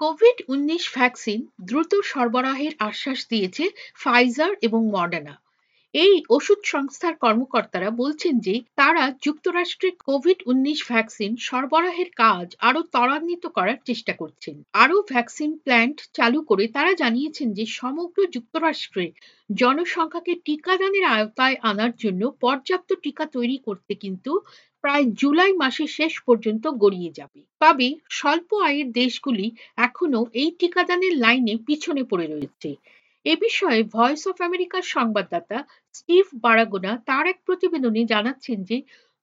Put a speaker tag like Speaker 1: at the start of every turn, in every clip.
Speaker 1: Covid উনিশ vaccine দ্রুত সরবরাহের আশ্বাস দিয়েছে ফাইজার এবং মডার্না এই ওষুধ সংস্থার কর্মকর্তারা বলছেন যে তারা যুক্তরাষ্ট্রে কোভিড উনিশ ভ্যাকসিন সরবরাহের কাজ আরও ত্বরান্বিত করার চেষ্টা করছেন। আরও ভ্যাকসিন প্ল্যান্ট চালু করে তারা জানিয়েছেন যে সমগ্র যুক্তরাষ্ট্রে জনসংখ্যাকে টিকাদানের আওতায় আনার জন্য পর্যাপ্ত টিকা তৈরি করতে কিন্তু প্রায় জুলাই মাসের শেষ পর্যন্ত গড়িয়ে যাবে। তবে স্বল্প আয়ের দেশগুলি এখনও এই টিকাদানের লাইনে পিছনে পড়ে রয়েছে। এ বিষয়ে ভয়েস অফ আমেরিকার সংবাদদাতা স্টিভ বারাগোনা তার এক প্রতিবেদনে জানাচ্ছেন যে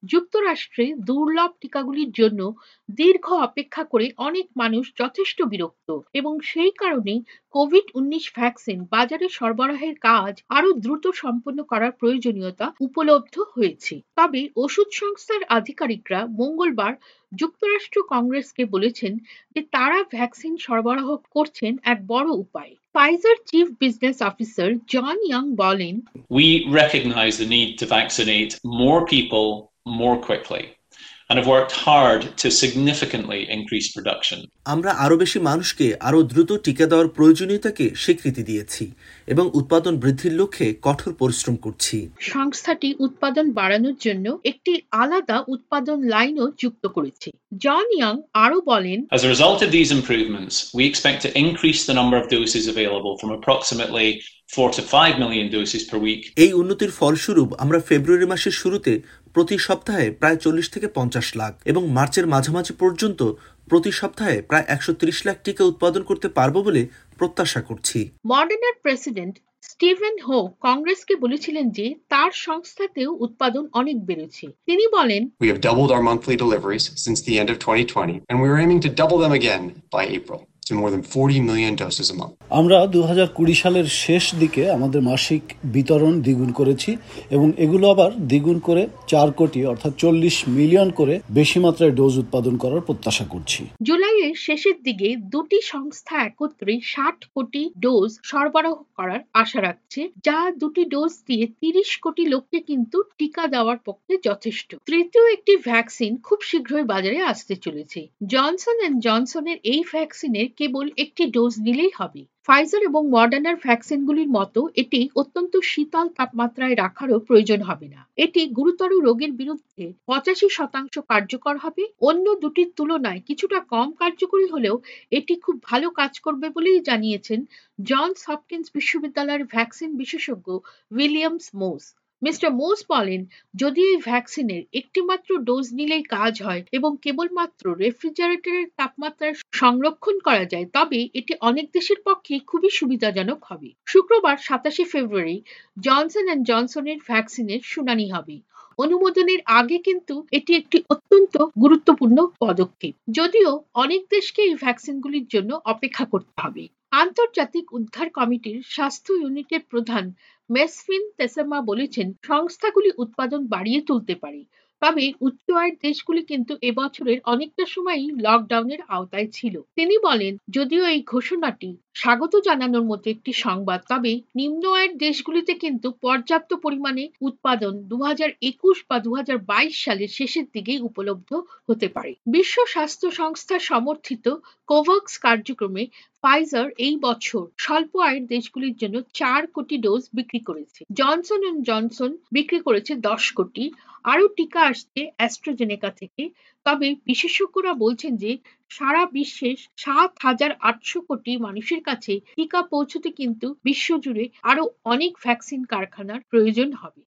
Speaker 1: যুক্তরাষ্ট্রে দুর্লভ টিকাগুলির জন্য দীর্ঘ অপেক্ষা করে অনেক মানুষ যথেষ্ট বিরক্ত এবং সেই কারণেই কোভিড উনিশ ভ্যাকসিন বাজারে সরবরাহের কাজ আরও দ্রুত সম্পন্ন করার প্রয়োজনীয়তা উপলব্ধ হয়েছে। তবে ওষুধ সংস্থার আধিকারিকরা মঙ্গলবার যুক্তরাষ্ট্র কংগ্রেসকে বলেছেন যে তারা ভ্যাকসিন সরবরাহ করছেন এক বড় উপায়। Pfizer chief business officer John Young বলেন,
Speaker 2: We recognize the need to vaccinate more people more quickly and have worked hard to significantly increase production.
Speaker 3: আমরা আরও বেশি মানুষকে আরও দ্রুত টিকা দেওয়ার প্রয়োজনীয়তাকে স্বীকৃতি দিয়েছি এবং উৎপাদন বৃদ্ধির লক্ষ্যে কঠোর পরিশ্রম করছি
Speaker 1: সংস্থাটি উৎপাদন বাড়ানোর জন্য একটি আলাদা উৎপাদন লাইনও যুক্ত করেছে জন ইয়াং আরও বলেন
Speaker 2: As a result of these improvements, we expect to increase the number of doses available from approximately 4 to 5 million doses per week.
Speaker 3: এই উন্নতির ফলস্বরূপ আমরা ফেব্রুয়ারি মাসের শুরুতে প্রতি সপ্তাহে প্রায় চল্লিশ থেকে পঞ্চাশ লাখ এবং মার্চের মাঝামাঝি পর্যন্ত প্রতি সপ্তাহে প্রায় একশো লাখ টিকা উৎপাদন করতে পারব বলে প্রত্যাশা করছি।
Speaker 1: মডার্নার প্রেসিডেন্ট স্টিভেন হো কংগ্রেসকে বলেছিলেন যে তার সংস্থাতেও উৎপাদন অনেক বেড়েছে। তিনি বলেন
Speaker 4: We have doubled our monthly deliveries since the end of 2020, and we are aiming to double them again by April. To more than 40 million doses a month.
Speaker 5: আমরা দু হাজার কুড়ি সালের শেষ দিকে আমাদের মাসিক বিতরণ দ্বিগুণ করেছি এবং এগুলো আবার দ্বিগুণ করে চার কোটি অর্থাৎ চল্লিশ মিলিয়ন করে বেশি মাত্রায় ডোজ উৎপাদন করার প্রত্যাশা করছি।
Speaker 1: জুলাইয়ের শেষের দিকে দুটি সংস্থা একত্রে ষাট কোটি ডোজ সরবরাহ করার আশা রাখছে যা দুটি ডোজ দিয়ে তিরিশ কোটি লোককে কিন্তু টিকা দেওয়ার পক্ষে যথেষ্ট। তৃতীয় একটি ভ্যাকসিন খুব শীঘ্রই বাজারে আসতে চলেছে। জনসন এন্ড জনসনের এই ভ্যাকসিনের কেবল একটি ডোজ নিলেই হবে। ফাইজার এবং মডার্নার ভ্যাকসিনগুলির মতো এটি অত্যন্ত শীতল তাপমাত্রায় রাখারও প্রয়োজন হবে না। এটি গুরুতর রোগের বিরুদ্ধে পঁচাশি শতাংশ কার্যকর হবে। অন্য দুটির তুলনায় কিছুটা কম কার্যকরী হলেও এটি খুব ভালো কাজ করবে বলেই জানিয়েছেন জনস হপকিন্স বিশ্ববিদ্যালয়ের ভ্যাকসিন বিশেষজ্ঞ উইলিয়ামস মোস মিস্টার মোস বলেন, যদি এই ভ্যাকসিনের একটিমাত্র ডোজ নিলেই কাজ হয় এবং কেবলমাত্র রেফ্রিজারেটরের তাপমাত্রায় সংরক্ষণ করা যায়, তবে এটি অনেক দেশের পক্ষে খুবই সুবিধাজনক হবে। শুক্রবার সাতাশে ফেব্রুয়ারি জনসন অ্যান্ড জনসনের ভ্যাকসিনের শুনানি হবে। অনুমোদনের আগে কিন্তু এটি একটি অত্যন্ত গুরুত্বপূর্ণ পদক্ষেপ। যদিও অনেক দেশকে এই ভ্যাকসিনগুলির জন্য অপেক্ষা করতে হবে। আন্তর্জাতিক উদ্ধার কমিটির স্বাস্থ্য ইউনিটের প্রধান মেসফিন তেসেমা বলেছেন, সংস্থাগুলি উৎপাদন বাড়িয়ে তুলতে পারে। তবে উচ্চ আয়ের দেশগুলি কিন্তু এবছরের অনেকটা সময়ই লকডাউনের আওতায় ছিল। তিনি বলেন, যদিও এই ঘোষণাটি স্বাগত জানানোর মতো একটি সংবাদ। তবে নিম্ন আয়ের দেশগুলিতে কিন্তু পর্যাপ্ত পরিমাণে উৎপাদন দু বা দু সালের শেষের দিকেই উপলব্ধ হতে পারে। বিশ্ব স্বাস্থ্য সংস্থা সমর্থিত কোভাক্স কার্যক্রমে ফাইজার এই বছর স্বল্প আয়ের দেশগুলির জন্য চার কোটি ডোজ বিক্রি করেছে। জনসন অ্যান্ড জনসন বিক্রি করেছে দশ কোটি। আরও টিকা আসছে অ্যাস্ট্রোজেনেকা থেকে তবে বিশেষজ্ঞরা বলছেন যে সারা বিশ্বে সাত হাজার আটশো কোটি মানুষের কাছে টিকা পৌঁছতে কিন্তু বিশ্বজুড়ে আরও অনেক ভ্যাকসিন কারখানার প্রয়োজন হবে।